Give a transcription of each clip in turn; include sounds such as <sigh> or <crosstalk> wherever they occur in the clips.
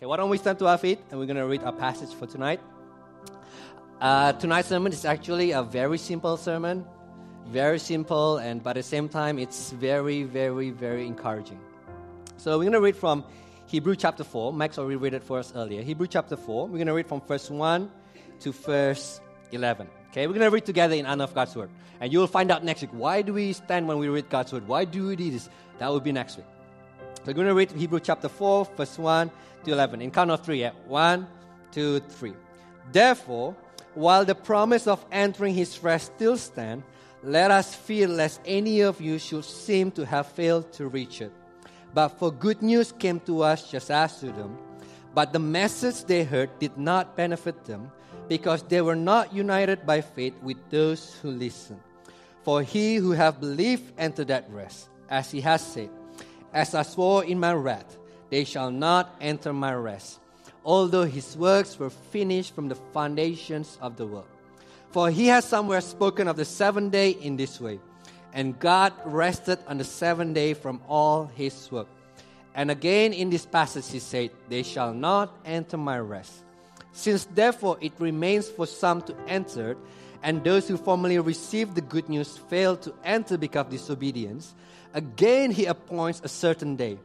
Okay, why don't we stand to our feet and we're going to read our passage for tonight. Uh, tonight's sermon is actually a very simple sermon, very simple, and but at the same time, it's very, very, very encouraging. So we're going to read from Hebrew chapter 4. Max already read it for us earlier. Hebrew chapter 4. We're going to read from verse 1 to verse 11. Okay, we're going to read together in honor of God's word. And you'll find out next week why do we stand when we read God's word? Why do we do this? That will be next week. We're going to read Hebrew chapter 4, verse 1 to 11. In count of three, yeah? One, two, three. Therefore, while the promise of entering his rest still stands, let us fear lest any of you should seem to have failed to reach it. But for good news came to us just as to them. But the message they heard did not benefit them because they were not united by faith with those who listened. For he who have believed entered that rest, as he has said, As I swore in my wrath, they shall not enter my rest, although his works were finished from the foundations of the world. For he has somewhere spoken of the seventh day in this way, and God rested on the seventh day from all his work. And again in this passage he said, They shall not enter my rest. Since therefore it remains for some to enter, and those who formerly received the good news failed to enter because of disobedience, again he appoints a certain day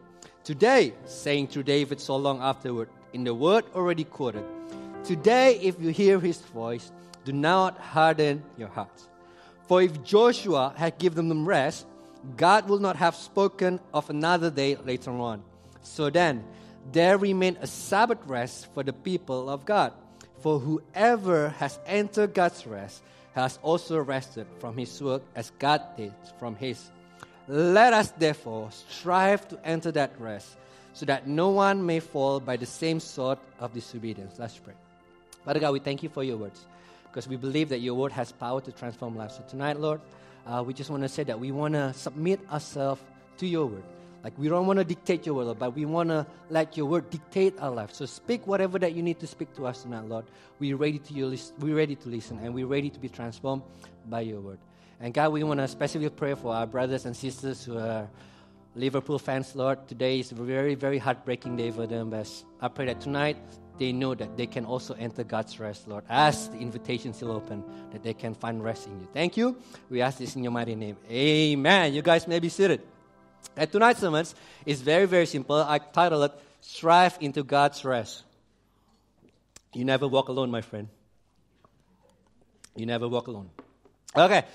Today, saying to David so long afterward, in the word already quoted, Today, if you hear his voice, do not harden your hearts. For if Joshua had given them rest, God will not have spoken of another day later on. So then, there remained a Sabbath rest for the people of God. For whoever has entered God's rest has also rested from his work as God did from his. Let us therefore strive to enter that rest, so that no one may fall by the same sort of disobedience. Let's pray. Father God, we thank you for your words, because we believe that your word has power to transform lives. So tonight, Lord, uh, we just want to say that we want to submit ourselves to your word. Like we don't want to dictate your word, Lord, but we want to let your word dictate our life. So speak whatever that you need to speak to us tonight, Lord. We're ready to you, we're ready to listen, and we're ready to be transformed by your word. And God, we want to specifically pray for our brothers and sisters who are Liverpool fans, Lord. Today is a very, very heartbreaking day for them. But I pray that tonight they know that they can also enter God's rest, Lord, as the invitation still open, that they can find rest in you. Thank you. We ask this in your mighty name. Amen. You guys may be seated. And tonight's sermon is very, very simple. I titled it Strive into God's Rest. You never walk alone, my friend. You never walk alone. Okay,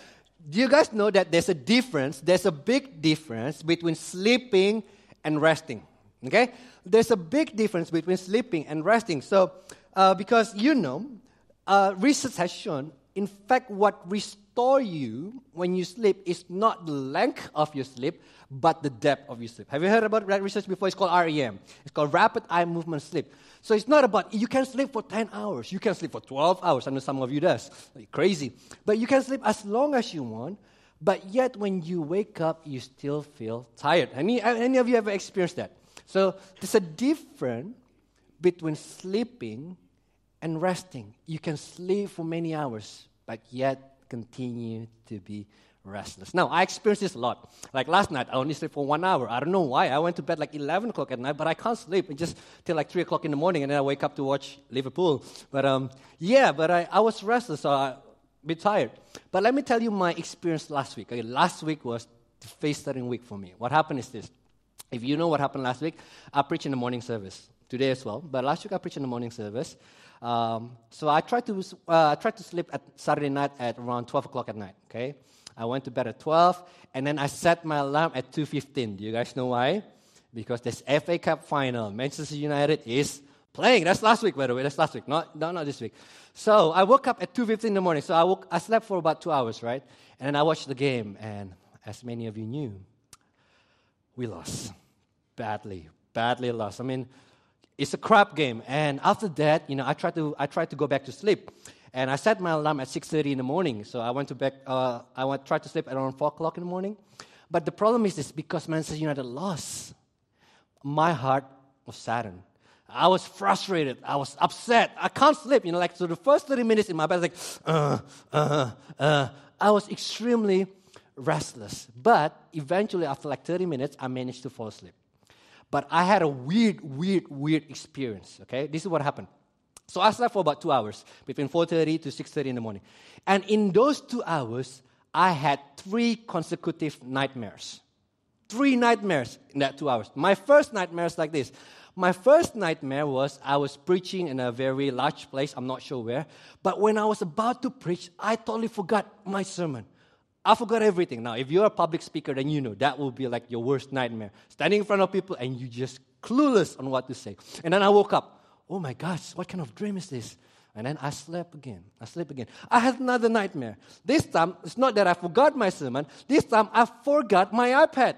do you guys know that there's a difference? There's a big difference between sleeping and resting. Okay? There's a big difference between sleeping and resting. So, uh, because you know, uh, research has shown, in fact, what restore you when you sleep is not the length of your sleep, but the depth of your sleep. Have you heard about that research before? It's called REM. It's called rapid eye movement sleep. So it's not about you can sleep for 10 hours, you can sleep for 12 hours. I know some of you does. Like crazy. But you can sleep as long as you want, but yet when you wake up, you still feel tired. Any, any of you ever experienced that? So there's a difference between sleeping and resting. You can sleep for many hours, but yet continue to be restless. Now, I experienced this a lot. Like last night, I only slept for one hour. I don't know why. I went to bed like 11 o'clock at night, but I can't sleep and just till like 3 o'clock in the morning, and then I wake up to watch Liverpool. But um, yeah, but I, I was restless, so I bit tired. But let me tell you my experience last week. Okay, last week was the face starting week for me. What happened is this. If you know what happened last week, I preached in the morning service. Today as well. But last week I preached in the morning service. Um, so I tried to uh, I tried to sleep at Saturday night at around 12 o'clock at night. Okay, I went to bed at 12, and then I set my alarm at 2.15. Do you guys know why? Because this FA Cup final, Manchester United is playing. That's last week, by the way. That's last week, not, not, not this week. So I woke up at 2.15 in the morning. So I, woke, I slept for about two hours, right? And then I watched the game, and as many of you knew, we lost. Badly, badly lost. I mean, it's a crap game. And after that, you know, I tried to, I tried to go back to sleep. And I set my alarm at 6.30 in the morning. So I went to bed, uh, I went, tried to sleep around 4 o'clock in the morning. But the problem is this, because Manchester United lost, my heart was saddened. I was frustrated. I was upset. I can't sleep. You know, like, so the first 30 minutes in my bed, like, uh, uh, uh. I was extremely restless. But eventually, after like 30 minutes, I managed to fall asleep. But I had a weird, weird, weird experience. Okay, this is what happened. So I slept for about two hours, between 4:30 to 6:30 in the morning, and in those two hours, I had three consecutive nightmares. Three nightmares in that two hours. My first nightmare is like this. My first nightmare was I was preaching in a very large place, I'm not sure where. But when I was about to preach, I totally forgot my sermon. I forgot everything. Now, if you're a public speaker, then you know that will be like your worst nightmare. Standing in front of people and you just clueless on what to say. And then I woke up. Oh my gosh, what kind of dream is this? And then I slept again. I slept again. I had another nightmare. This time, it's not that I forgot my sermon. This time, I forgot my iPad.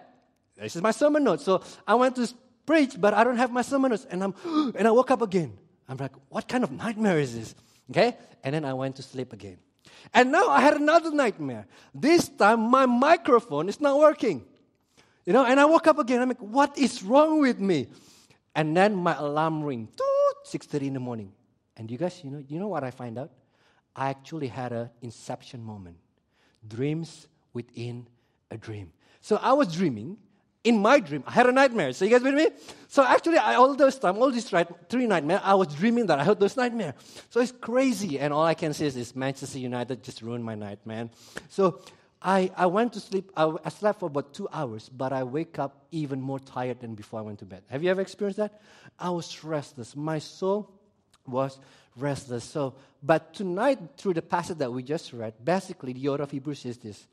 This is my sermon notes. So I went to preach, but I don't have my sermon notes. And, I'm, <gasps> and I woke up again. I'm like, what kind of nightmare is this? Okay? And then I went to sleep again. And now I had another nightmare. This time, my microphone is not working. You know, and I woke up again. I'm like, what is wrong with me? And then my alarm ring, 6.30 in the morning. And you guys, you know, you know what I find out? I actually had an inception moment. Dreams within a dream. So I was dreaming. In my dream, I had a nightmare. So you guys with me? So actually, I, all those time, all these right, three nightmares, I was dreaming that I had those nightmares. So it's crazy. And all I can say is, Manchester United just ruined my night, man. So I, I went to sleep. I, I, slept for about two hours, but I wake up even more tired than before I went to bed. Have you ever experienced that? I was restless. My soul was restless. So, but tonight, through the passage that we just read, basically the author of Hebrews is this: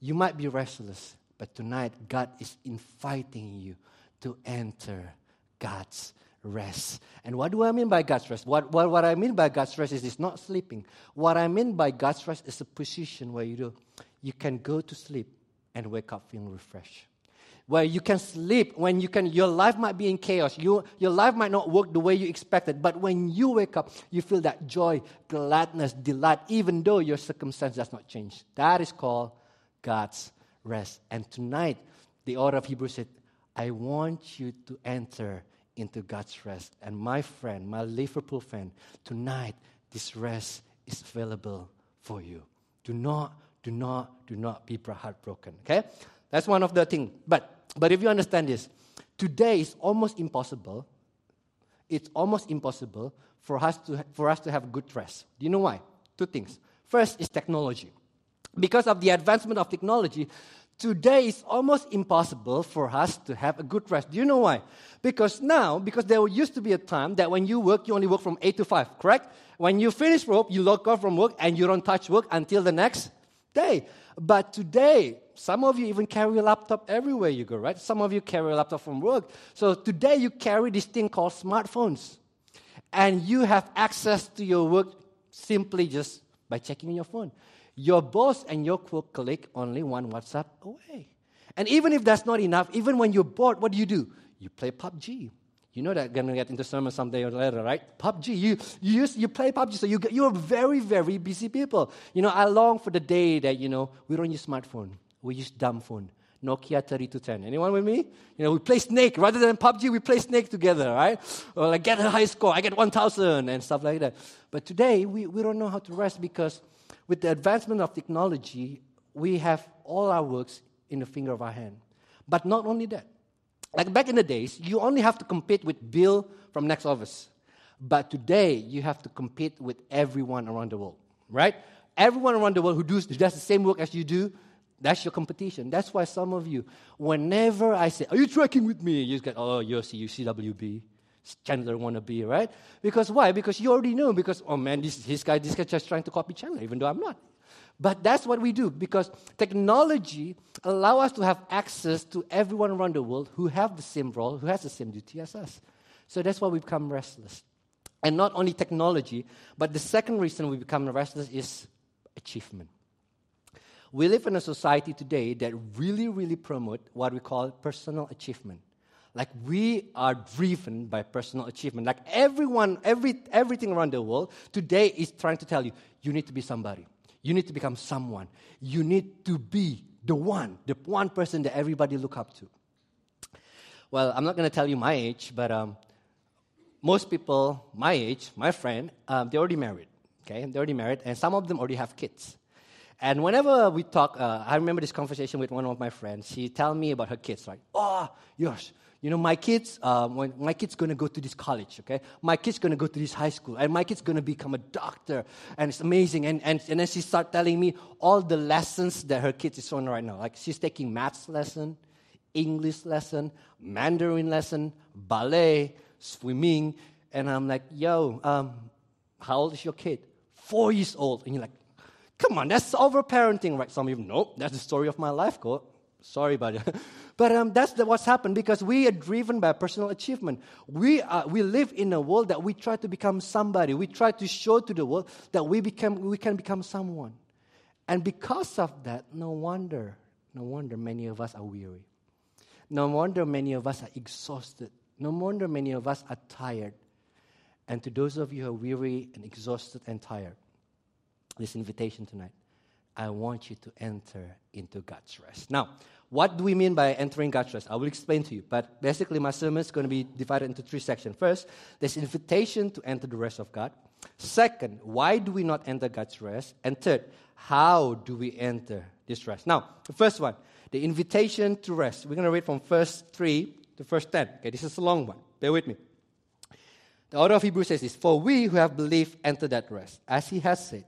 you might be restless, but tonight God is inviting you to enter God's rest. And what do I mean by God's rest? What, what, what I mean by God's rest is it's not sleeping. What I mean by God's rest is a position where you do, you can go to sleep and wake up feeling refreshed where you can sleep, when you can, your life might be in chaos. You, your life might not work the way you expected, but when you wake up, you feel that joy, gladness, delight, even though your circumstance does not change. That is called God's rest. And tonight, the author of Hebrews said, I want you to enter into God's rest. And my friend, my Liverpool friend, tonight, this rest is available for you. Do not, do not, do not be heartbroken. Okay? That's one of the things. But but if you understand this, today is almost impossible. It's almost impossible for us to, for us to have good rest. Do you know why? Two things. First is technology. Because of the advancement of technology, today it's almost impossible for us to have a good rest. Do you know why? Because now, because there used to be a time that when you work, you only work from 8 to 5, correct? When you finish work, you log off from work and you don't touch work until the next day. But today, some of you even carry a laptop everywhere you go, right? Some of you carry a laptop from work. So today you carry this thing called smartphones. And you have access to your work simply just by checking your phone. Your boss and your colleague only one WhatsApp away. And even if that's not enough, even when you're bored, what do you do? You play PUBG. You know that gonna get into sermon someday or later, right? PUBG. You you use, you play PUBG, so you you're very very busy people. You know, I long for the day that you know we don't use smartphone, we use dumb phone. Nokia 3210. Anyone with me? You know, we play Snake rather than PUBG. We play Snake together, right? Or like get a high score. I get 1,000 and stuff like that. But today we, we don't know how to rest because with the advancement of technology, we have all our works in the finger of our hand. But not only that, like back in the days, you only have to compete with Bill from next office. But today, you have to compete with everyone around the world, right? Everyone around the world who does, does the same work as you do, that's your competition. That's why some of you, whenever I say, Are you tracking with me? You just get, Oh, you're CWB. Chandler wanna be, right? Because why? Because you already know, because, oh man, this, this guy, this guy just trying to copy Chandler, even though I'm not. But that's what we do because technology allow us to have access to everyone around the world who have the same role, who has the same duty as us. So that's why we become restless. And not only technology, but the second reason we become restless is achievement. We live in a society today that really, really promote what we call personal achievement. Like we are driven by personal achievement. Like everyone, every, everything around the world today is trying to tell you, you need to be somebody. You need to become someone. You need to be the one, the one person that everybody look up to. Well, I'm not going to tell you my age, but um, most people my age, my friend, um, they're already married. Okay, they're already married, and some of them already have kids. And whenever we talk, uh, I remember this conversation with one of my friends. She tell me about her kids, right? Oh, yours. You know, my kids, uh, when my kid's to go to this college, okay? My kid's to go to this high school, and my kid's to become a doctor, and it's amazing. And, and, and then she start telling me all the lessons that her kids is on right now. Like she's taking maths lesson, English lesson, Mandarin lesson, ballet, swimming. And I'm like, yo, um, how old is your kid? Four years old. And you're like, come on, that's overparenting, right? Some of you, nope, that's the story of my life, God. Sorry it. <laughs> but um, that's the, what's happened because we are driven by personal achievement. We, are, we live in a world that we try to become somebody. We try to show to the world that we, become, we can become someone. And because of that, no wonder, no wonder many of us are weary. No wonder many of us are exhausted. No wonder many of us are tired. And to those of you who are weary and exhausted and tired, this invitation tonight I want you to enter into God's rest. Now, what do we mean by entering God's rest? I will explain to you. But basically, my sermon is going to be divided into three sections. First, there's invitation to enter the rest of God. Second, why do we not enter God's rest? And third, how do we enter this rest? Now, the first one, the invitation to rest. We're going to read from verse 3 to verse 10. Okay, this is a long one. Bear with me. The author of Hebrews says this For we who have believed enter that rest, as he has said.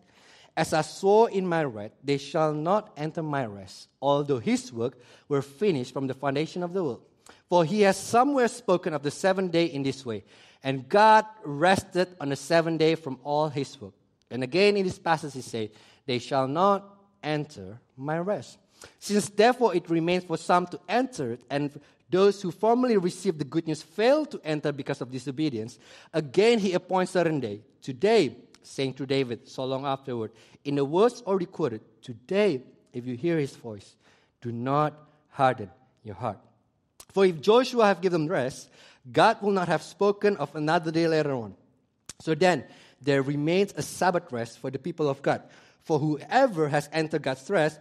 As I saw in my wrath, they shall not enter my rest, although his work were finished from the foundation of the world. For he has somewhere spoken of the seventh day in this way, and God rested on the seventh day from all his work. And again in this passage he said, They shall not enter my rest. Since therefore it remains for some to enter it, and those who formerly received the good news failed to enter because of disobedience, again he appoints certain day. Today, saying to David so long afterward, in the words already quoted, Today, if you hear his voice, do not harden your heart. For if Joshua have given rest, God will not have spoken of another day later on. So then, there remains a Sabbath rest for the people of God. For whoever has entered God's rest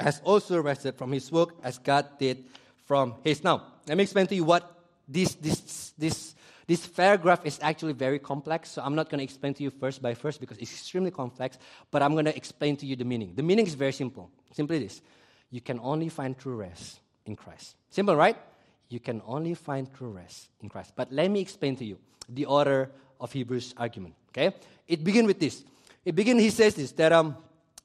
has also rested from his work as God did from his. Now, let me explain to you what this, this, this this fair graph is actually very complex, so I'm not going to explain to you first by first because it's extremely complex, but I'm going to explain to you the meaning. The meaning is very simple. Simply this you can only find true rest in Christ. Simple, right? You can only find true rest in Christ. But let me explain to you the order of Hebrews argument. Okay? It begins with this. It begins, he says this, that um,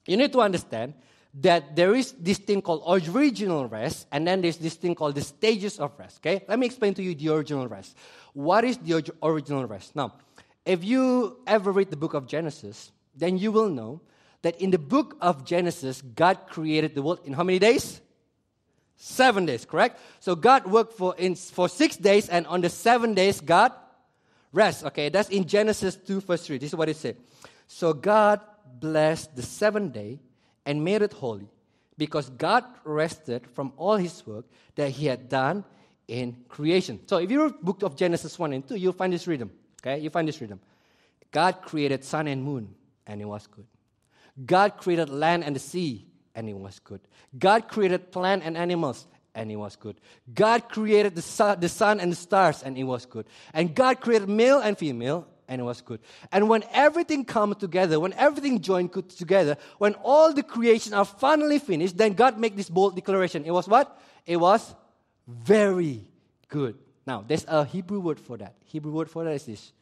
you need to understand that there is this thing called original rest, and then there's this thing called the stages of rest. Okay? Let me explain to you the original rest. What is the original rest? Now, if you ever read the book of Genesis, then you will know that in the book of Genesis, God created the world in how many days? Seven days, correct? So God worked for, in, for six days, and on the seven days, God rest. Okay, that's in Genesis 2, verse 3. This is what it said. So God blessed the seventh day and made it holy, because God rested from all his work that he had done in creation. So if you read book of Genesis 1 and 2, you'll find this rhythm. Okay? You find this rhythm. God created sun and moon, and it was good. God created land and the sea, and it was good. God created plant and animals, and it was good. God created the sun, the sun and the stars, and it was good. And God created male and female, and it was good. And when everything comes together, when everything joined together, when all the creation are finally finished, then God make this bold declaration. It was what? It was very good. Now, there's a Hebrew word for that. Hebrew word for that is this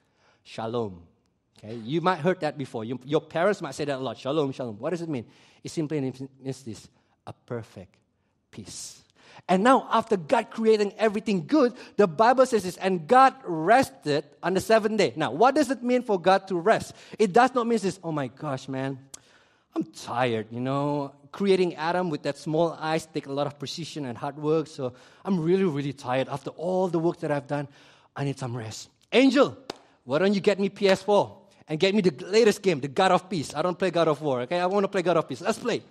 shalom. Okay, you might heard that before. You, your parents might say that a lot. Shalom, shalom. What does it mean? It simply means this: a perfect peace. And now, after God creating everything good, the Bible says this, and God rested on the seventh day. Now, what does it mean for God to rest? It does not mean this, oh my gosh, man, I'm tired, you know. Creating Adam with that small eyes take a lot of precision and hard work. So I'm really, really tired after all the work that I've done. I need some rest. Angel, why don't you get me PS4 and get me the latest game, the God of Peace? I don't play God of War, okay? I want to play God of Peace. Let's play.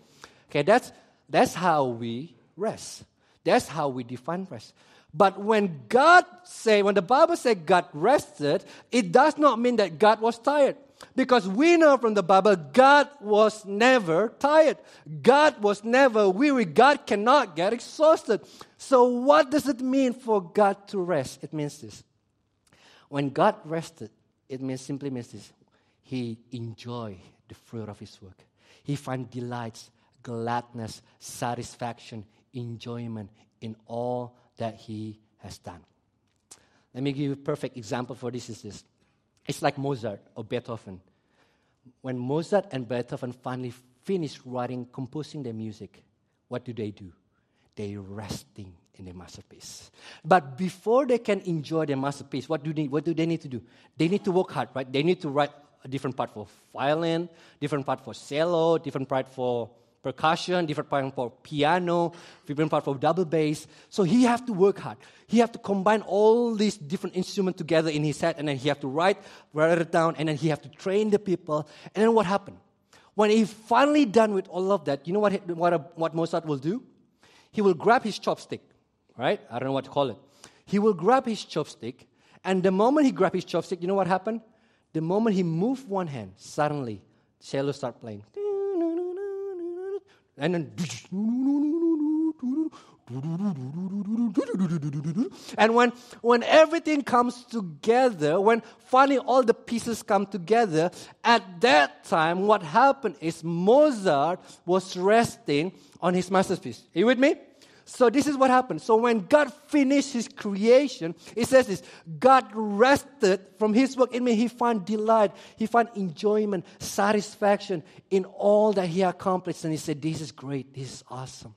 Okay, that's, that's how we rest. That's how we define rest. But when God say, when the Bible says God rested, it does not mean that God was tired. Because we know from the Bible, God was never tired. God was never weary. God cannot get exhausted. So, what does it mean for God to rest? It means this. When God rested, it means simply means this. He enjoyed the fruit of his work. He found delights, gladness, satisfaction, enjoyment in all that He has done. Let me give you a perfect example for this is this. It's like Mozart or Beethoven. When Mozart and Beethoven finally finished writing, composing their music, what do they do? They resting in their masterpiece. But before they can enjoy their masterpiece, what do they, what do they need to do? They need to work hard, right? They need to write a different part for violin, different part for cello, different part for percussion, different part for piano, different part for double bass. So he have to work hard. He have to combine all these different instruments together in his head, and then he have to write, write it down, and then he have to train the people. And then what happened? When he finally done with all of that, you know what, what, uh, what Mozart will do? He will grab his chopstick, right? I don't know what to call it. He will grab his chopstick, and the moment he grab his chopstick, you know what happened? The moment he moved one hand, suddenly cello start playing. And then and when, when everything comes together, when finally all the pieces come together, at that time, what happened is Mozart was resting on his masterpiece. Are you with me? So this is what happened. So when God finished his creation, it says this God rested from his work. in me. he found delight, he found enjoyment, satisfaction in all that he accomplished. And he said, This is great, this is awesome,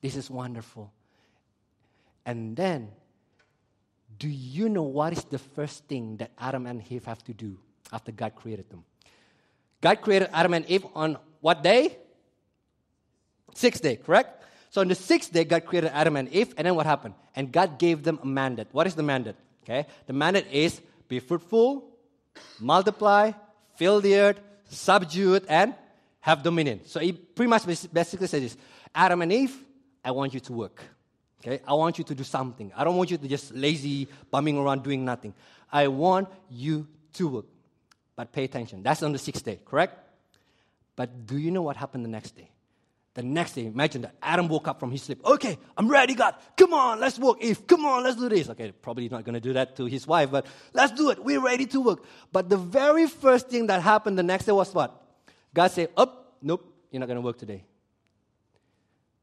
this is wonderful. And then, do you know what is the first thing that Adam and Eve have to do after God created them? God created Adam and Eve on what day? Sixth day, correct? So on the sixth day, God created Adam and Eve, and then what happened? And God gave them a mandate. What is the mandate? Okay, the mandate is be fruitful, multiply, fill the earth, subdue it, and have dominion. So he pretty much basically says this: Adam and Eve, I want you to work. Okay, I want you to do something. I don't want you to just lazy bumming around doing nothing. I want you to work. But pay attention. That's on the sixth day, correct? But do you know what happened the next day? The next day, imagine that Adam woke up from his sleep. Okay, I'm ready, God. Come on, let's work. If come on, let's do this. Okay, probably not going to do that to his wife, but let's do it. We're ready to work. But the very first thing that happened the next day was what? God said, "Up, oh, nope, you're not going to work today."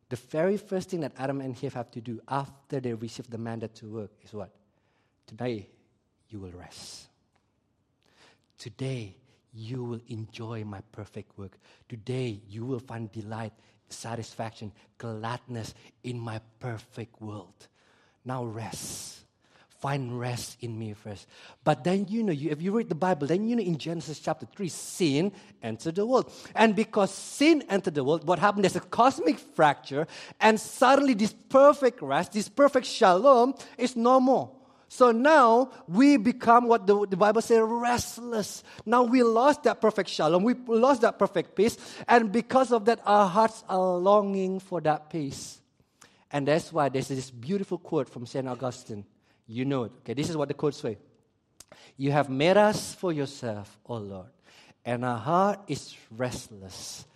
The very first thing that Adam and Eve have to do after they receive the mandate to work is what? Today, you will rest. Today, you will enjoy my perfect work. Today, you will find delight satisfaction, gladness in my perfect world. Now rest. Find rest in me first. But then, you know, you, if you read the Bible, then you know in Genesis chapter 3, sin entered the world. And because sin entered the world, what happened? There's a cosmic fracture, and suddenly this perfect rest, this perfect shalom is no more. So now we become what the, the Bible says restless. Now we lost that perfect shalom. We lost that perfect peace. And because of that, our hearts are longing for that peace. And that's why there's this beautiful quote from St. Augustine. You know it. Okay, this is what the quote says. You have made us for yourself, O Lord, and our heart is restless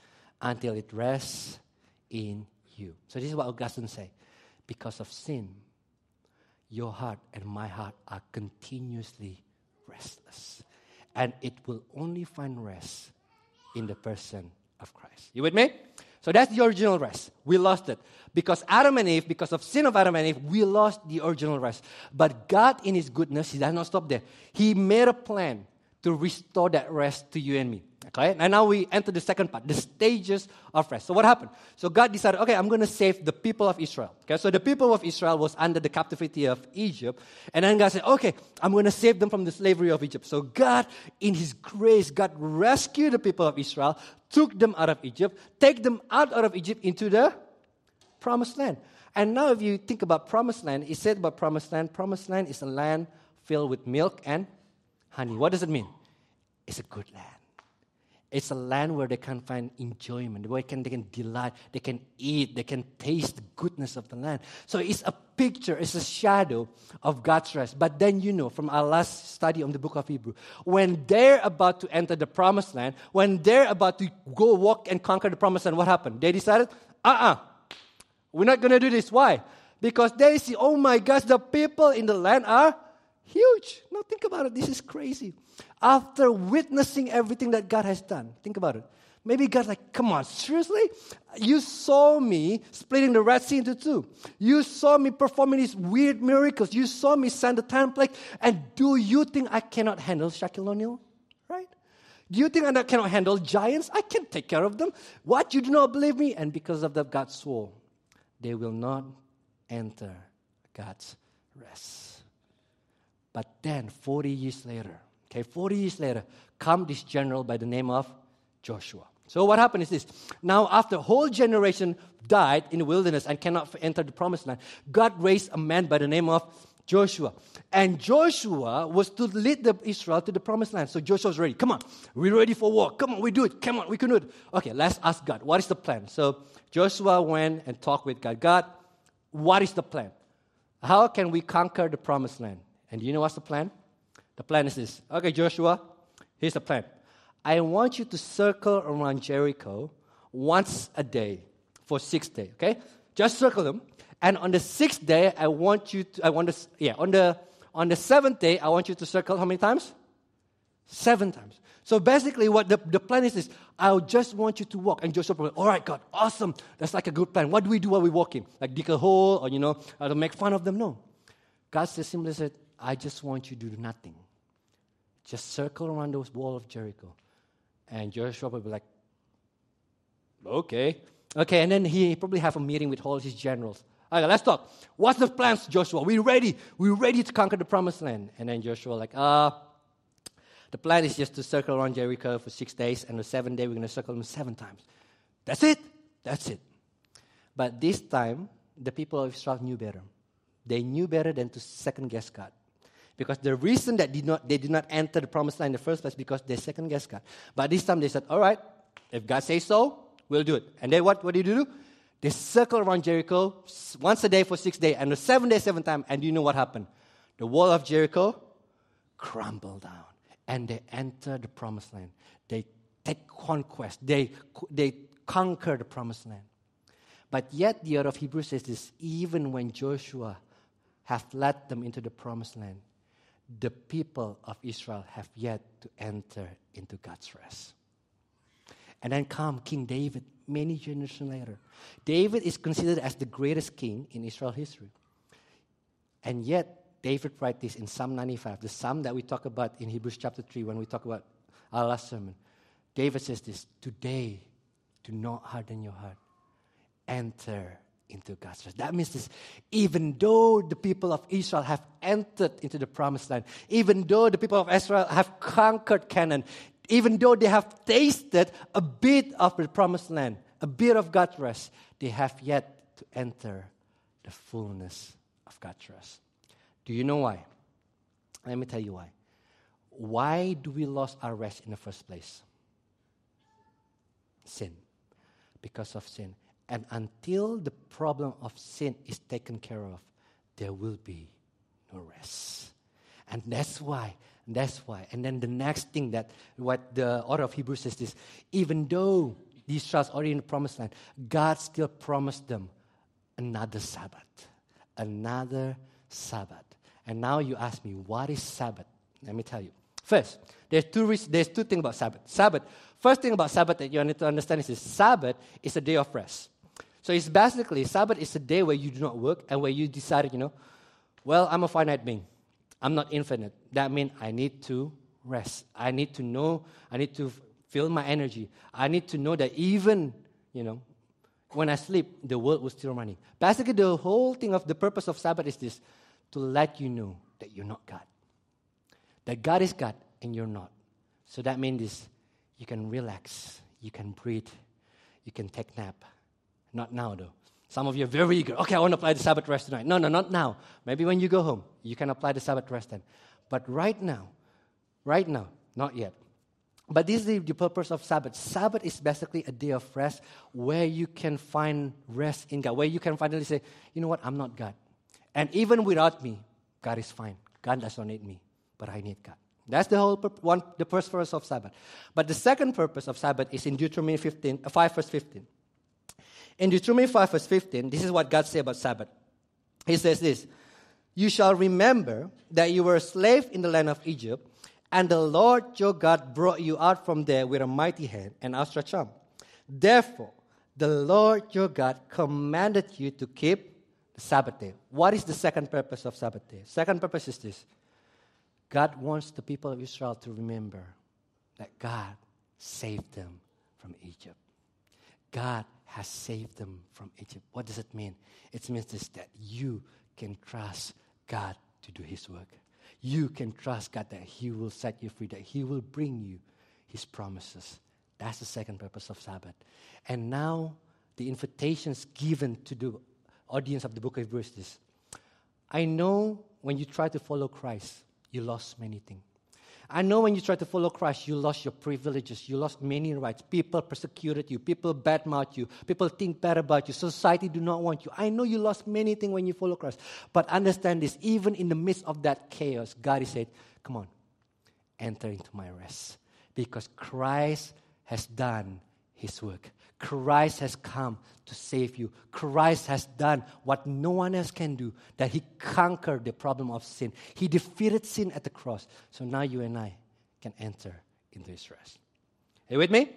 until it rests in you. So this is what Augustine say. Because of sin, your heart and my heart are continuously restless. And it will only find rest in the person of Christ. You with me? So that's the original rest. We lost it. Because Adam and Eve, because of sin of Adam and Eve, we lost the original rest. But God, in His goodness, He does not stop there. He made a plan to restore that rest to you and me. Okay, and now we enter the second part, the stages of rest. So what happened? So God decided, okay, I'm going to save the people of Israel. Okay, so the people of Israel was under the captivity of Egypt, and then God said, okay, I'm going to save them from the slavery of Egypt. So God, in His grace, God rescued the people of Israel, took them out of Egypt, take them out, out of Egypt into the promised land. And now, if you think about promised land, it said about promised land, promised land is a land filled with milk and honey. What does it mean? It's a good land. It's a land where they can find enjoyment, where they can, they can delight, they can eat, they can taste the goodness of the land. So it's a picture, it's a shadow of God's rest. But then you know from our last study on the book of Hebrew, when they're about to enter the promised land, when they're about to go walk and conquer the promised land, what happened? They decided, uh uh-uh, uh, we are not going to do this. Why? Because they see, oh my gosh, the people in the land are huge. Now think about it, this is crazy after witnessing everything that God has done. Think about it. Maybe God's like, come on, seriously? You saw me splitting the Red Sea into two. You saw me performing these weird miracles. You saw me send the ten. And do you think I cannot handle Shaquille O'Neal? Right? Do you think I cannot handle giants? I can take care of them. What? You do not believe me? And because of that, God swore, they will not enter God's rest. But then, 40 years later, okay, 40 years later, come this general by the name of Joshua. So what happened is this. Now, after a whole generation died in the wilderness and cannot enter the promised land, God raised a man by the name of Joshua. And Joshua was to lead the Israel to the promised land. So Joshua was ready. Come on, we're ready for war. Come on, we do it. Come on, we can do it. Okay, let's ask God. What is the plan? So Joshua went and talked with God. God, what is the plan? How can we conquer the promised land? And you know what's the plan? The plan is this. Okay, Joshua, here's the plan. I want you to circle around Jericho once a day for six days, okay? Just circle them. And on the sixth day, I want you to, I want to, yeah, on the, on the seventh day, I want you to circle how many times? Seven times. So basically, what the, the plan is is, I just want you to walk. And Joshua, all right, God, awesome. That's like a good plan. What do we do while we're walking? Like dig a hole or, you know, uh, to make fun of them? No. God just simply said, I just want you to do nothing. Just circle around those wall of Jericho. And Joshua would be like, okay. Okay, and then he probably have a meeting with all his generals. Okay, let's talk. What's the plans, Joshua? We're ready. We're ready to conquer the promised land. And then Joshua like, uh, the plan is just to circle around Jericho for six days, and the seventh day we're going to circle them seven times. That's it. That's it. But this time, the people of Israel knew better. They knew better than to second guess God. Because the reason that did not, they did not enter the promised land in the first place because they second guessed God. But this time they said, all right, if God says so, we'll do it. And then what, what did you do? They circle around Jericho once a day for six days, and the seven days, seven times. And you know what happened? The wall of Jericho crumbled down, and they enter the promised land. They take conquest. They, they conquer the promised land. But yet, the author of Hebrews says this even when Joshua have led them into the promised land, the people of Israel have yet to enter into God's rest. And then come King David many generations later. David is considered as the greatest king in Israel history. And yet, David writes this in Psalm 95, the psalm that we talk about in Hebrews chapter 3 when we talk about our last sermon. David says this Today, do not harden your heart. Enter into God's rest. That means this even though the people of Israel have entered into the promised land, even though the people of Israel have conquered Canaan, even though they have tasted a bit of the promised land, a bit of God's rest, they have yet to enter the fullness of God's rest. Do you know why? Let me tell you why. Why do we lose our rest in the first place? Sin. Because of sin. And until the problem of sin is taken care of, there will be no rest. And that's why, that's why. And then the next thing that what the author of Hebrews says is even though these tribes are in the promised land, God still promised them another Sabbath. Another Sabbath. And now you ask me, what is Sabbath? Let me tell you. First, there's two, there's two things about Sabbath. Sabbath, first thing about Sabbath that you need to understand is Sabbath is a day of rest. So it's basically Sabbath is a day where you do not work and where you decide, you know, well, I'm a finite being. I'm not infinite. That means I need to rest. I need to know, I need to feel my energy. I need to know that even, you know, when I sleep, the world was still running. Basically, the whole thing of the purpose of Sabbath is this to let you know that you're not God. That God is God and you're not. So that means this you can relax, you can breathe, you can take nap, not now, though. Some of you are very eager. Okay, I want to apply the Sabbath rest tonight. No, no, not now. Maybe when you go home, you can apply the Sabbath rest then. But right now, right now, not yet. But this is the, the purpose of Sabbath. Sabbath is basically a day of rest where you can find rest in God, where you can finally say, you know what, I'm not God. And even without me, God is fine. God does not need me, but I need God. That's the whole one, the first verse of Sabbath. But the second purpose of Sabbath is in Deuteronomy 15, uh, 5, verse 15. In Deuteronomy 5, verse 15, this is what God said about Sabbath. He says this You shall remember that you were a slave in the land of Egypt, And the Lord your God brought you out from there with a mighty hand and outstretched arm. Therefore, the Lord your God commanded you to keep the Sabbath day. What is the second purpose of Sabbath day? Second purpose is this God wants the people of Israel to remember that God saved them from Egypt. God has saved them from Egypt. What does it mean? It means this that you can trust God to do His work. You can trust God that He will set you free, that He will bring you His promises. That's the second purpose of Sabbath. And now the invitations given to the audience of the book of Hebrews is. I know when you try to follow Christ, you lost many things. I know when you try to follow Christ, you lost your privileges, you lost many rights. People persecuted you, people badmouth you, people think bad about you, society do not want you. I know you lost many things when you follow Christ. But understand this, even in the midst of that chaos, God is said, Come on, enter into my rest. Because Christ has done his work. Christ has come to save you. Christ has done what no one else can do, that He conquered the problem of sin. He defeated sin at the cross. So now you and I can enter into His rest. Are you with me?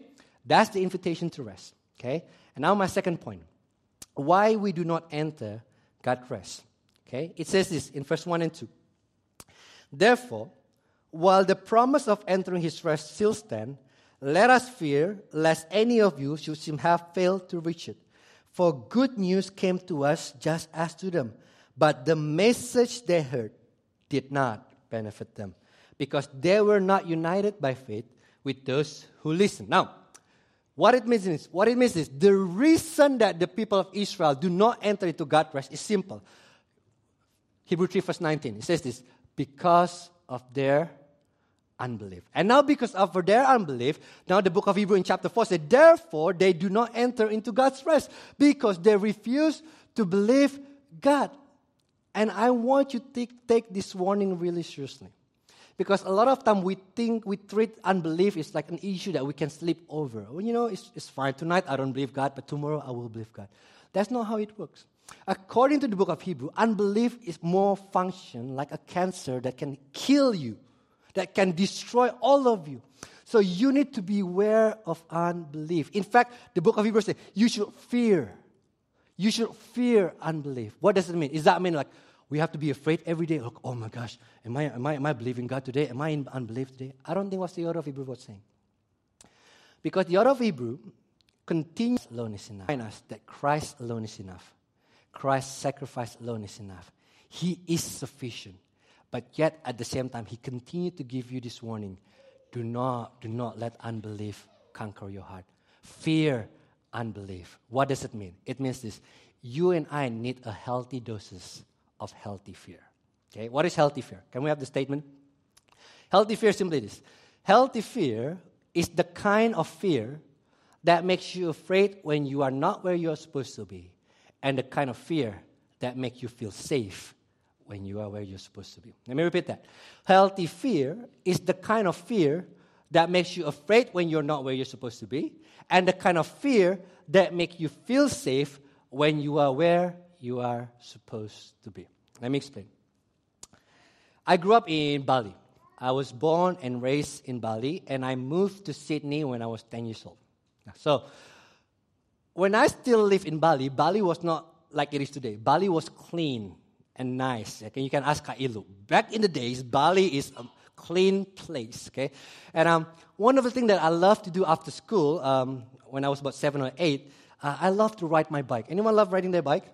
That's the invitation to rest. Okay? And now my second point. Why we do not enter God's rest. Okay? It says this in verse 1 and 2. Therefore, while the promise of entering his rest still stands, let us fear lest any of you should seem have failed to reach it. For good news came to us just as to them, but the message they heard did not benefit them, because they were not united by faith with those who listened. Now, what it means is, what it means is the reason that the people of Israel do not enter into God's rest is simple. Hebrew 3 verse 19. It says this, because of their unbelief. And now, because of their unbelief, now the book of Hebrew in chapter 4 says, Therefore, they do not enter into God's rest because they refuse to believe God. And I want you to take, this warning really seriously. Because a lot of time we think we treat unbelief is like an issue that we can sleep over. Well, you know, it's, it's fine. Tonight I don't believe God, but tomorrow I will believe God. That's not how it works. According to the book of Hebrew, unbelief is more function like a cancer that can kill you that can destroy all of you. So you need to beware of unbelief. In fact, the book of Hebrews says you should fear. You should fear unbelief. What does it mean? Does that mean like we have to be afraid every day? Like, oh my gosh, am I, am I, am I believing God today? Am I in unbelief today? I don't think what the author of Hebrew was saying. Because the author of Hebrew continues alone is enough. us that Christ alone is enough. Christ's sacrifice alone is enough. He is sufficient. But yet, at the same time, he continued to give you this warning do not, do not let unbelief conquer your heart. Fear unbelief. What does it mean? It means this you and I need a healthy doses of healthy fear. Okay, what is healthy fear? Can we have the statement? Healthy fear simply this healthy fear is the kind of fear that makes you afraid when you are not where you're supposed to be, and the kind of fear that makes you feel safe when you are where you're supposed to be. Let me repeat that. Healthy fear is the kind of fear that makes you afraid when you're not where you're supposed to be, and the kind of fear that makes you feel safe when you are where you are supposed to be. Let me explain. I grew up in Bali. I was born and raised in Bali, and I moved to Sydney when I was 10 years old. So, when I still lived in Bali, Bali was not like it is today. Bali was clean and nice. Okay, you can ask Kailu. Back in the days, Bali is a clean place. Okay, and um, one of the things that I love to do after school, um, when I was about seven or eight, uh, I love to ride my bike. Anyone love riding their bike?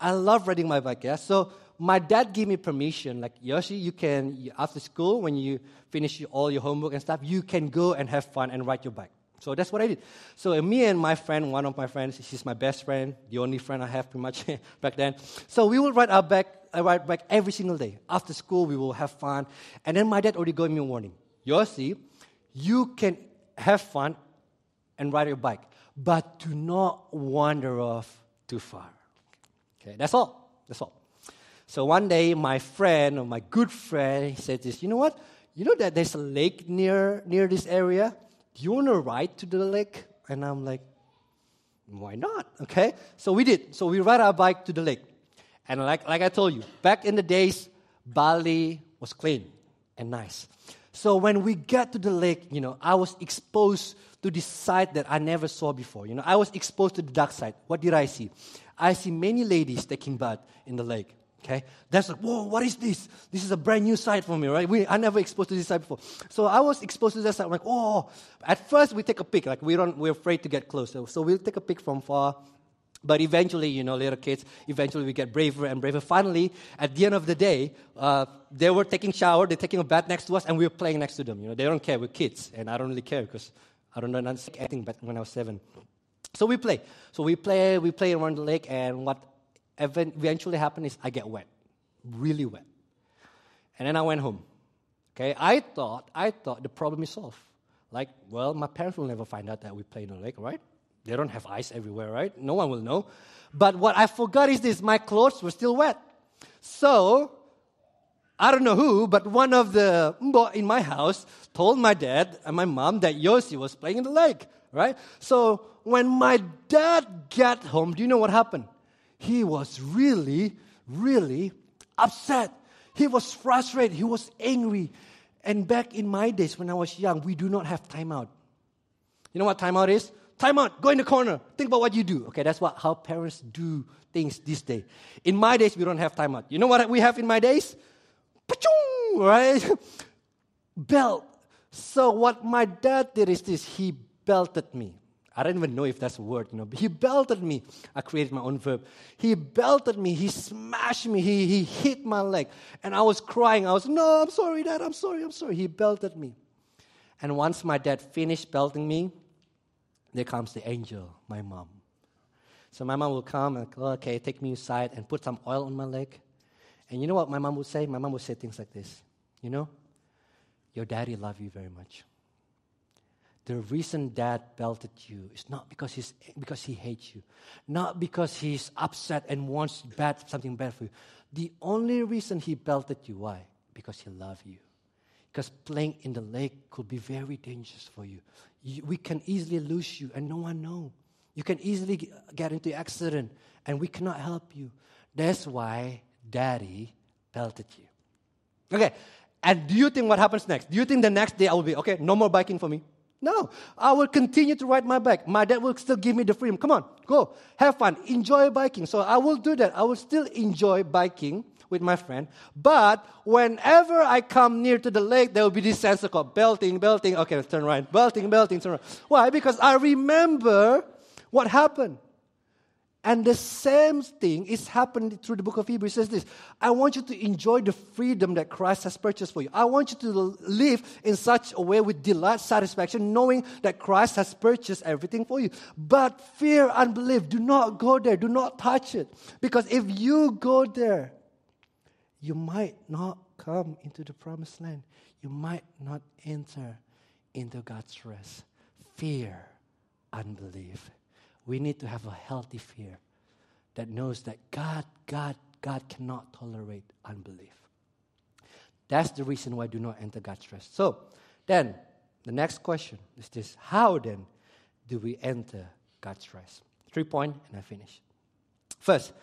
I love riding my bike. Yeah, so my dad gave me permission. Like Yoshi, you can after school when you finish all your homework and stuff, you can go and have fun and ride your bike. So that's what I did. So me and my friend, one of my friends, she's my best friend, the only friend I have pretty much <laughs> back then. So we will ride our bike, uh, ride bike every single day. After school, we will have fun. And then my dad already gave me a warning. Yossi, you can have fun and ride your bike, but do not wander off too far. Okay, that's all. That's all. So one day, my friend or my good friend he said this. You know what? You know that there's a lake near near this area do you want to ride to the lake? And I'm like, why not? Okay. So we did. So we ride our bike to the lake. And like, like I told you, back in the days, Bali was clean and nice. So when we get to the lake, you know, I was exposed to this side that I never saw before. You know, I was exposed to the dark side. What did I see? I see many ladies taking bath in the lake. Okay, that's like, whoa, what is this? This is a brand new side for me, right? We, I never exposed to this side before. So I was exposed to this side. I'm like, oh, at first we take a pic, like we don't, we're afraid to get closer. So we'll take a pic from far. But eventually, you know, little kids, eventually we get braver and braver. Finally, at the end of the day, uh, they were taking shower, they're taking a bath next to us, and we were playing next to them. You know, they don't care. We're kids, and I don't really care because I don't know anything but when I was seven. So we play. So we play, we play around the lake, and what eventually happened is I get wet, really wet. And then I went home. Okay, I thought, I thought the problem is solved. Like, well, my parents will never find out that we play in the lake, right? They don't have ice everywhere, right? No one will know. But what I forgot is this my clothes were still wet. So, I don't know who, but one of the in my house told my dad and my mom that Yossi was playing in the lake, right? So, when my dad got home, do you know what happened? He was really, really upset. He was frustrated. He was angry. And back in my days when I was young, we do not have timeout. You know what timeout is? Timeout. go in the corner, think about what you do. Okay, that's what how parents do things this day. In my days, we don't have timeout. You know what we have in my days? Pachung, right? <laughs> Belt. So what my dad did is this: he belted me. I don't even know if that's a word, you know. But he belted me. I created my own verb. He belted me. He smashed me. He, he hit my leg. And I was crying. I was, no, I'm sorry, Dad. I'm sorry. I'm sorry. He belted me. And once my dad finished belting me, there comes the angel, my mom. So my mom will come and, oh, okay, take me aside and put some oil on my leg. And you know what my mom would say? My mom would say things like this You know, your daddy loves you very much. The reason dad belted you is not because, he's, because he hates you, not because he's upset and wants bad, something bad for you. The only reason he belted you, why? Because he loves you. Because playing in the lake could be very dangerous for you. you. We can easily lose you and no one know. You can easily get into accident and we cannot help you. That's why daddy belted you. Okay, and do you think what happens next? Do you think the next day I will be, okay, no more biking for me? No, I will continue to ride my bike. My dad will still give me the freedom. Come on, go, have fun, enjoy biking. So I will do that. I will still enjoy biking with my friend. But whenever I come near to the lake, there will be this sensor called belting, belting. Okay, let's turn right. Belting, belting, turn right. Why? Because I remember what happened. And the same thing is happening through the book of Hebrews. It says this I want you to enjoy the freedom that Christ has purchased for you. I want you to live in such a way with delight, satisfaction, knowing that Christ has purchased everything for you. But fear, unbelief, do not go there. Do not touch it. Because if you go there, you might not come into the promised land. You might not enter into God's rest. Fear, unbelief. We need to have a healthy fear that knows that God, God, God cannot tolerate unbelief. That's the reason why do not enter God's rest. So, then, the next question is this How then do we enter God's rest? Three point, and I finish. First,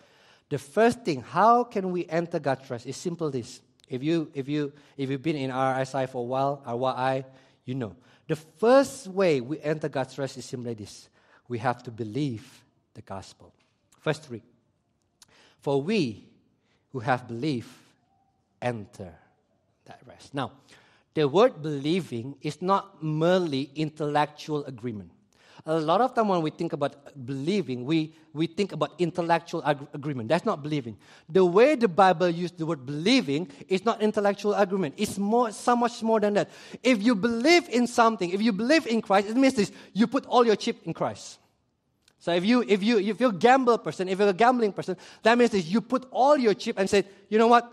the first thing, how can we enter God's rest, is simple this. If, you, if, you, if you've been in RSI for a while, RYI, you know. The first way we enter God's rest is simply this we have to believe the gospel. Verse 3 For we who have belief enter that rest. Now, the word believing is not merely intellectual agreement a lot of time when we think about believing, we, we think about intellectual ag- agreement. That's not believing. The way the Bible uses the word believing is not intellectual agreement. It's more, so much more than that. If you believe in something, if you believe in Christ, it means this, you put all your chip in Christ. So if you if you if you're a gambler person, if you're a gambling person, that means this, you put all your chip and say, you know what?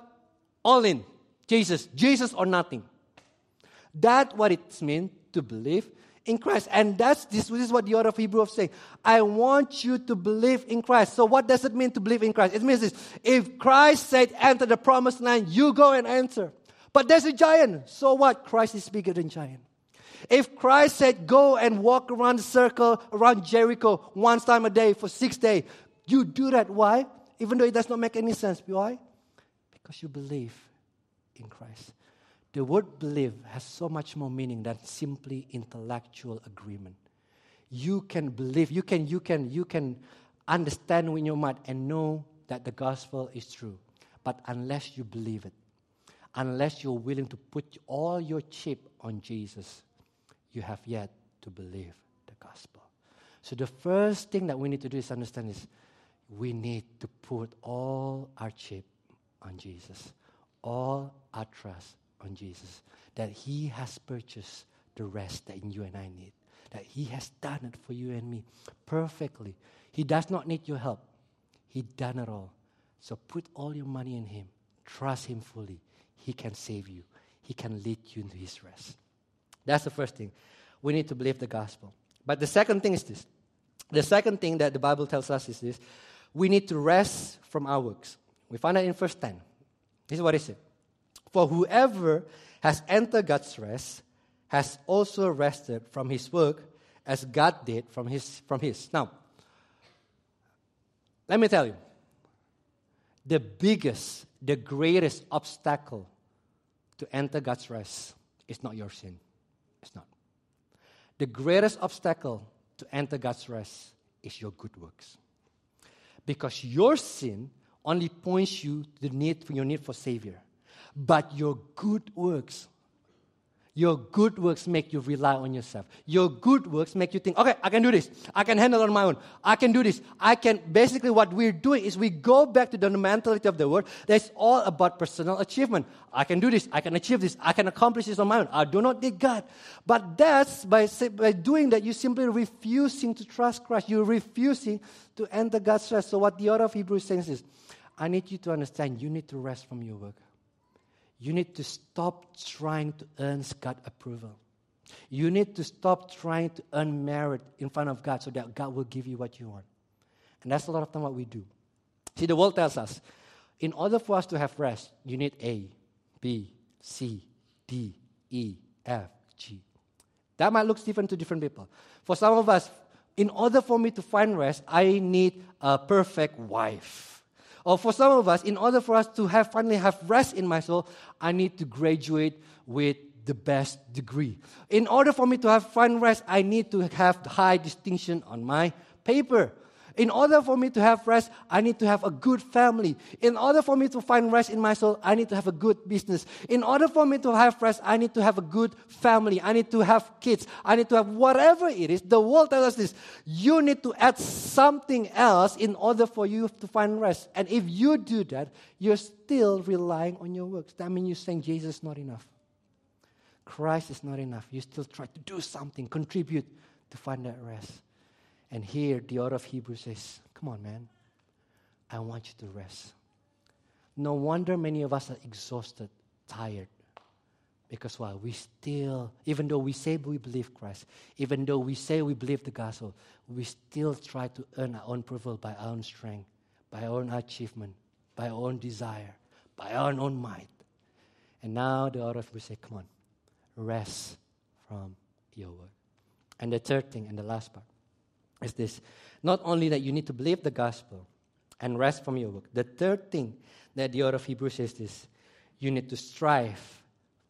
All in. Jesus. Jesus or nothing. That's what it means to believe in Christ. And that's this, this is what the author of Hebrew is saying. I want you to believe in Christ. So what does it mean to believe in Christ? It means this. If Christ said enter the promised land, you go and enter. But there's a giant. So what? Christ is bigger than giant. If Christ said go and walk around the circle around Jericho once time a day for six days, you do that. Why? Even though it does not make any sense. Why? Because you believe in Christ. The word believe has so much more meaning than simply intellectual agreement. You can believe, you can, you can, you can understand in your mind and know that the gospel is true. But unless you believe it, unless you're willing to put all your chip on Jesus, you have yet to believe the gospel. So the first thing that we need to do is understand is we need to put all our chip on Jesus, all our trust on Jesus, that He has purchased the rest that you and I need, that He has done it for you and me perfectly. He does not need your help, He done it all. So put all your money in Him, trust Him fully. He can save you, He can lead you into His rest. That's the first thing. We need to believe the gospel. But the second thing is this. The second thing that the Bible tells us is this we need to rest from our works. We find that in verse 10. This is what it said. For whoever has entered God's rest has also rested from his work as God did from his. From his. Now, let me tell you the biggest, the greatest obstacle to enter God's rest is not your sin. It's not. The greatest obstacle to enter God's rest is your good works. Because your sin only points you to the need for your need for Savior. But your good works your good works make you rely on yourself. Your good works make you think, okay, I can do this. I can handle on my own. I can do this. I can. Basically, what we're doing is we go back to the mentality of the world that's all about personal achievement. I can do this. I can achieve this. I can accomplish this on my own. I do not need God. But that's by, by doing that, you're simply refusing to trust Christ. You're refusing to enter God's rest. So, what the author of Hebrews says is, I need you to understand you need to rest from your work. You need to stop trying to earn God approval. You need to stop trying to earn merit in front of God so that God will give you what you want. And that's a lot of time what we do. See, the world tells us in order for us to have rest, you need A, B, C, D, E, F, G. That might look different to different people. For some of us, in order for me to find rest, I need a perfect wife. Or for some of us, in order for us to have finally have rest in my soul, I need to graduate with the best degree. In order for me to have find rest, I need to have high distinction on my paper. In order for me to have rest, I need to have a good family. In order for me to find rest in my soul, I need to have a good business. In order for me to have rest, I need to have a good family. I need to have kids. I need to have whatever it is. The world tells us this. You need to add something else in order for you to find rest. And if you do that, you're still relying on your works. That means you're saying Jesus is not enough. Christ is not enough. You still try to do something, contribute to find that rest. And here, the author of Hebrews says, Come on, man. I want you to rest. No wonder many of us are exhausted, tired. Because why? We still, even though we say we believe Christ, even though we say we believe the gospel, we still try to earn our own approval by our own strength, by our own achievement, by our own desire, by our own might. And now the author of Hebrews say, Come on, rest from your word. And the third thing, and the last part, is this not only that you need to believe the gospel and rest from your work, the third thing that the author of Hebrews says is you need to strive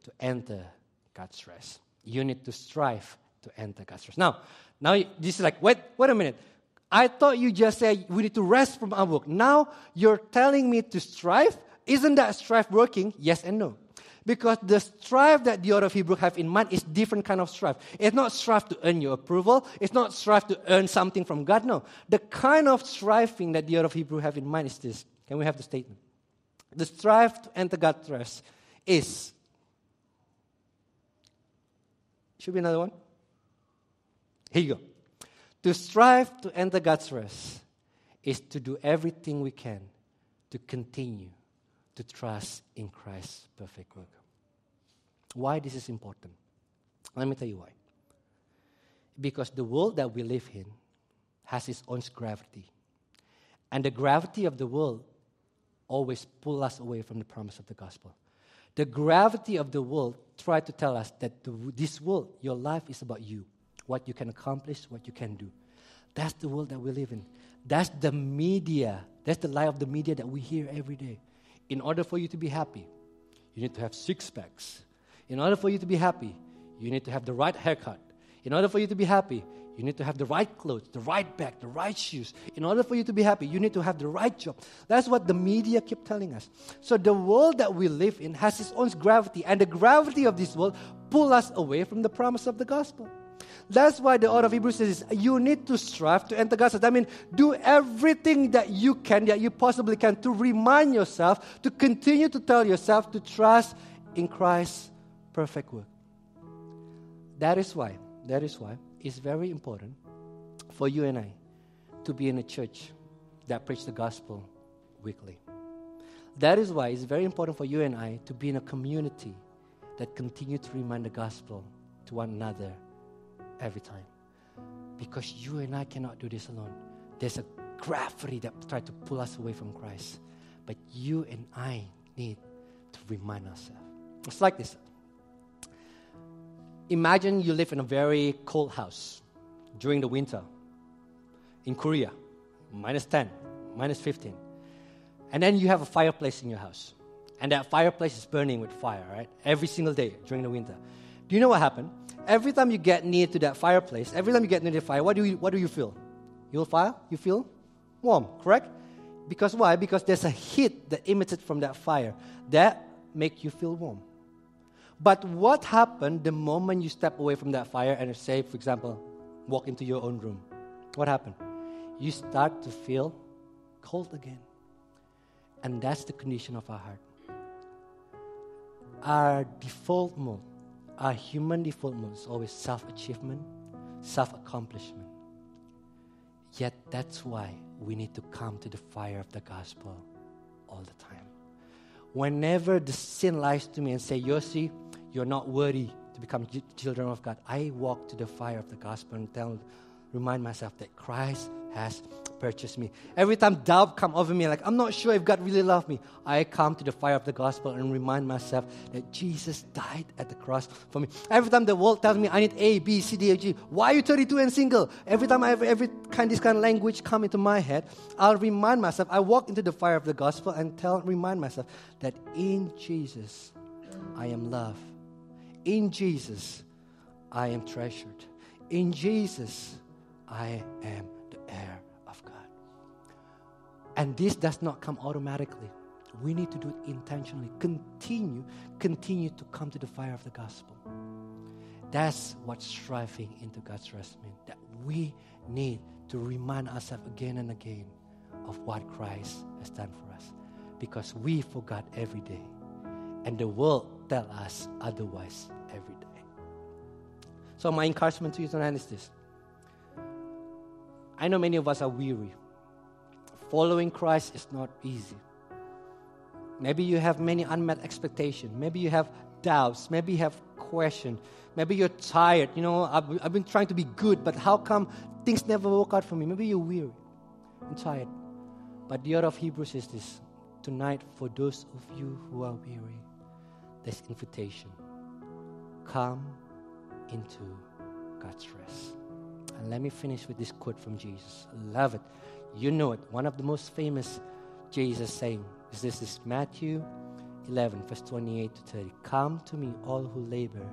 to enter God's rest. You need to strive to enter God's rest. Now, now this is like, wait, wait a minute. I thought you just said we need to rest from our work. Now you're telling me to strive? Isn't that strive working? Yes and no. Because the strive that the author of Hebrew have in mind is different kind of strive. It's not strive to earn your approval. It's not strive to earn something from God. No. The kind of striving that the author of Hebrew have in mind is this. Can we have the statement? The strive to enter God's rest is. Should be another one. Here you go. To strive to enter God's rest is to do everything we can to continue to trust in Christ's perfect work. Why this is important? Let me tell you why. Because the world that we live in has its own gravity. And the gravity of the world always pull us away from the promise of the gospel. The gravity of the world try to tell us that the, this world, your life is about you, what you can accomplish, what you can do. That's the world that we live in. That's the media. That's the lie of the media that we hear every day in order for you to be happy, you need to have six packs. In order for you to be happy, you need to have the right haircut. In order for you to be happy, you need to have the right clothes, the right bag, the right shoes. In order for you to be happy, you need to have the right job. That's what the media keep telling us. So the world that we live in has its own gravity, and the gravity of this world pull us away from the promise of the gospel. That's why the author of Hebrews says you need to strive to enter God's. I mean, do everything that you can, that you possibly can, to remind yourself, to continue to tell yourself to trust in Christ's perfect work. That is why, that is why it's very important for you and I to be in a church that preach the gospel weekly. That is why it's very important for you and I to be in a community that continue to remind the gospel to one another every time. Because you and I cannot do this alone. There's a gravity that tries to pull us away from Christ. But you and I need to remind ourselves. It's like this. Imagine you live in a very cold house during the winter in Korea, minus 10, minus 15. And then you have a fireplace in your house. And that fireplace is burning with fire, right? Every single day during the winter. Do you know what happened? Every time you get near to that fireplace, every time you get near the fire, what do you, what do you feel? You feel You feel warm, correct? Because why? Because there's a heat that emits from that fire that make you feel warm. But what happened the moment you step away from that fire and say, for example, walk into your own room? What happened? You start to feel cold again. And that's the condition of our heart. Our default mode our human default mode is always self achievement, self accomplishment. Yet that's why we need to come to the fire of the gospel all the time. Whenever the sin lies to me and say, Yossi, you're not worthy to become children of God, I walk to the fire of the gospel and tell, remind myself that Christ has purchased me. Every time doubt come over me, like I'm not sure if God really loved me, I come to the fire of the gospel and remind myself that Jesus died at the cross for me. Every time the world tells me I need A, B, C, D, F, G, why are you 32 and single? Every time I have every kind this kind of language come into my head, I'll remind myself. I walk into the fire of the gospel and tell, remind myself that in Jesus I am loved. In Jesus I am treasured. In Jesus I am heir and this does not come automatically. We need to do it intentionally. Continue, continue to come to the fire of the gospel. That's what striving into God's rest means. That we need to remind ourselves again and again of what Christ has done for us. Because we forgot every day. And the world tell us otherwise every day. So my encouragement to you tonight is this. I know many of us are weary following Christ is not easy. Maybe you have many unmet expectations. Maybe you have doubts. Maybe you have questions. Maybe you're tired. You know, I've, I've been trying to be good, but how come things never work out for me? Maybe you're weary and tired. But the author of Hebrews is this tonight, for those of you who are weary, this invitation come into God's rest. And let me finish with this quote from Jesus. I love it. You know it. One of the most famous Jesus saying is this is Matthew 11, verse 28 to 30. Come to me, all who labor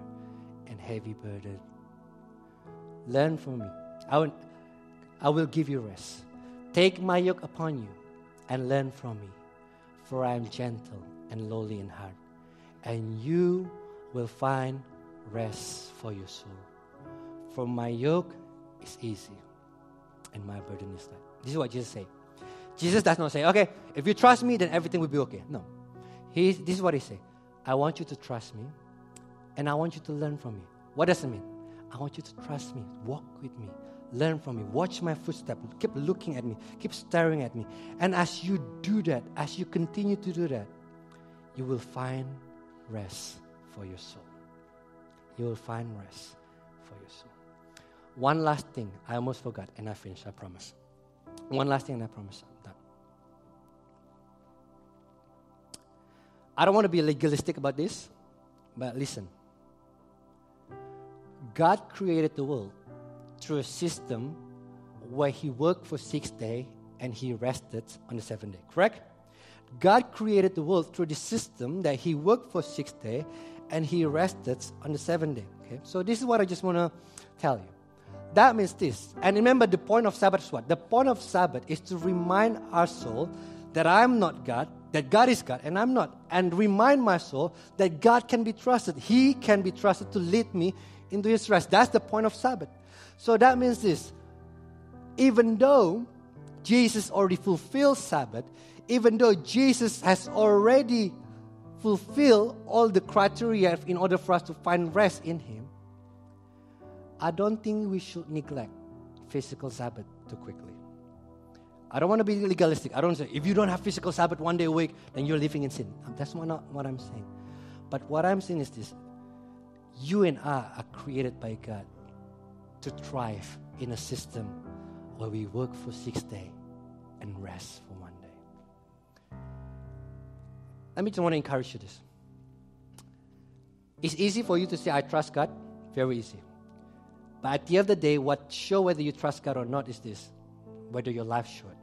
and heavy burden. Learn from me. I will, I will give you rest. Take my yoke upon you and learn from me, for I am gentle and lowly in heart, and you will find rest for your soul. For my yoke is easy and my burden is light. This is what Jesus said. Jesus does not say, okay, if you trust me, then everything will be okay. No. He, this is what he said. I want you to trust me, and I want you to learn from me. What does it mean? I want you to trust me, walk with me, learn from me, watch my footsteps, keep looking at me, keep staring at me. And as you do that, as you continue to do that, you will find rest for your soul. You will find rest. One last thing, I almost forgot, and I finish, I promise. One last thing, and I promise that. I don't want to be legalistic about this, but listen. God created the world through a system where He worked for six days and He rested on the seventh day, correct? God created the world through the system that He worked for six days and he rested on the seventh day. Okay? So this is what I just want to tell you. That means this. And remember, the point of Sabbath is what? The point of Sabbath is to remind our soul that I'm not God, that God is God, and I'm not. And remind my soul that God can be trusted. He can be trusted to lead me into His rest. That's the point of Sabbath. So that means this. Even though Jesus already fulfilled Sabbath, even though Jesus has already fulfilled all the criteria in order for us to find rest in Him, I don't think we should neglect physical Sabbath too quickly. I don't want to be legalistic. I don't say if you don't have physical Sabbath one day a week, then you're living in sin. Um, that's not what I'm saying. But what I'm saying is this you and I are created by God to thrive in a system where we work for six days and rest for one day. Let me just want to encourage you this. It's easy for you to say, I trust God. Very easy. But at the end of the day, what show whether you trust God or not is this whether your life should.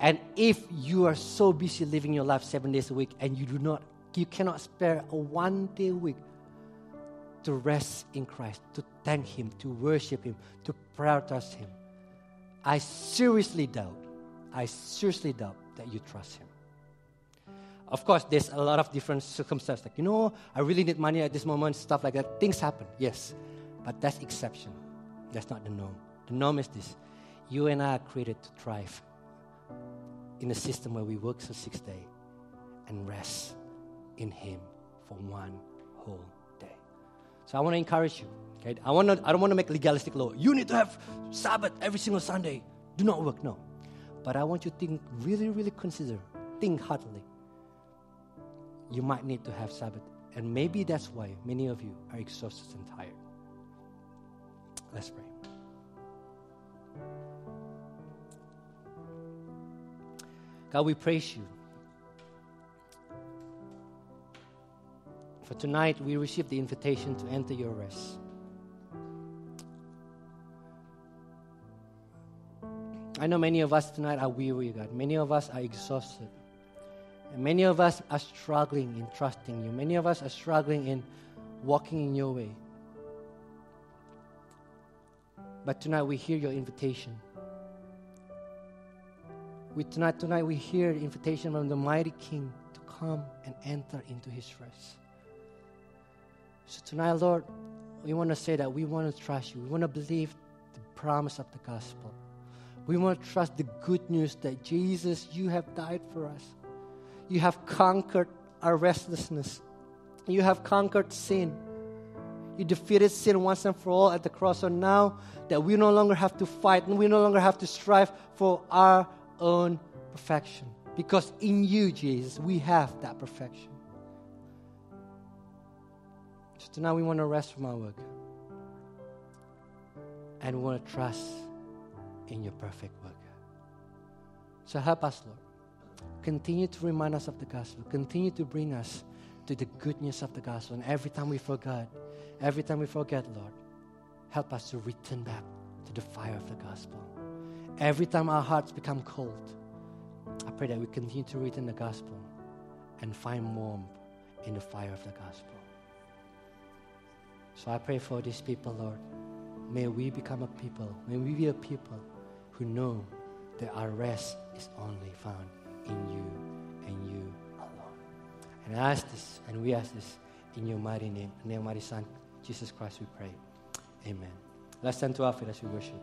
And if you are so busy living your life seven days a week and you do not, you cannot spare a one day a week to rest in Christ, to thank Him, to worship Him, to prioritize Him, I seriously doubt, I seriously doubt that you trust Him. Of course, there's a lot of different circumstances. Like, you know, I really need money at this moment, stuff like that. Things happen, yes. But that's exception. That's not the norm. The norm is this. You and I are created to thrive in a system where we work for six days and rest in Him for one whole day. So I want to encourage you. Okay? I, want to, I don't want to make legalistic law. You need to have Sabbath every single Sunday. Do not work. No. But I want you to think, really, really consider, think heartily. You might need to have Sabbath. And maybe that's why many of you are exhausted and tired. Let's pray. God, we praise you. For tonight, we receive the invitation to enter your rest. I know many of us tonight are weary, God. Many of us are exhausted. And many of us are struggling in trusting you. Many of us are struggling in walking in your way. But tonight we hear your invitation we tonight, tonight we hear the invitation from the mighty King to come and enter into his rest. So tonight, Lord, we want to say that we want to trust you. We want to believe the promise of the gospel. We want to trust the good news that Jesus, you have died for us. You have conquered our restlessness. You have conquered sin. You defeated sin once and for all at the cross. So now that we no longer have to fight and we no longer have to strive for our own perfection. Because in you, Jesus, we have that perfection. So tonight we want to rest from our work. And we want to trust in your perfect work. So help us, Lord. Continue to remind us of the gospel. Continue to bring us to the goodness of the gospel. And every time we forget, every time we forget, Lord, help us to return back to the fire of the gospel. Every time our hearts become cold, I pray that we continue to read in the gospel and find warmth in the fire of the gospel. So I pray for these people, Lord. May we become a people, may we be a people who know that our rest is only found in you and you alone. And I ask this, and we ask this in your mighty name, in your mighty Son, Jesus Christ, we pray. Amen. Let's stand to our feet as we worship.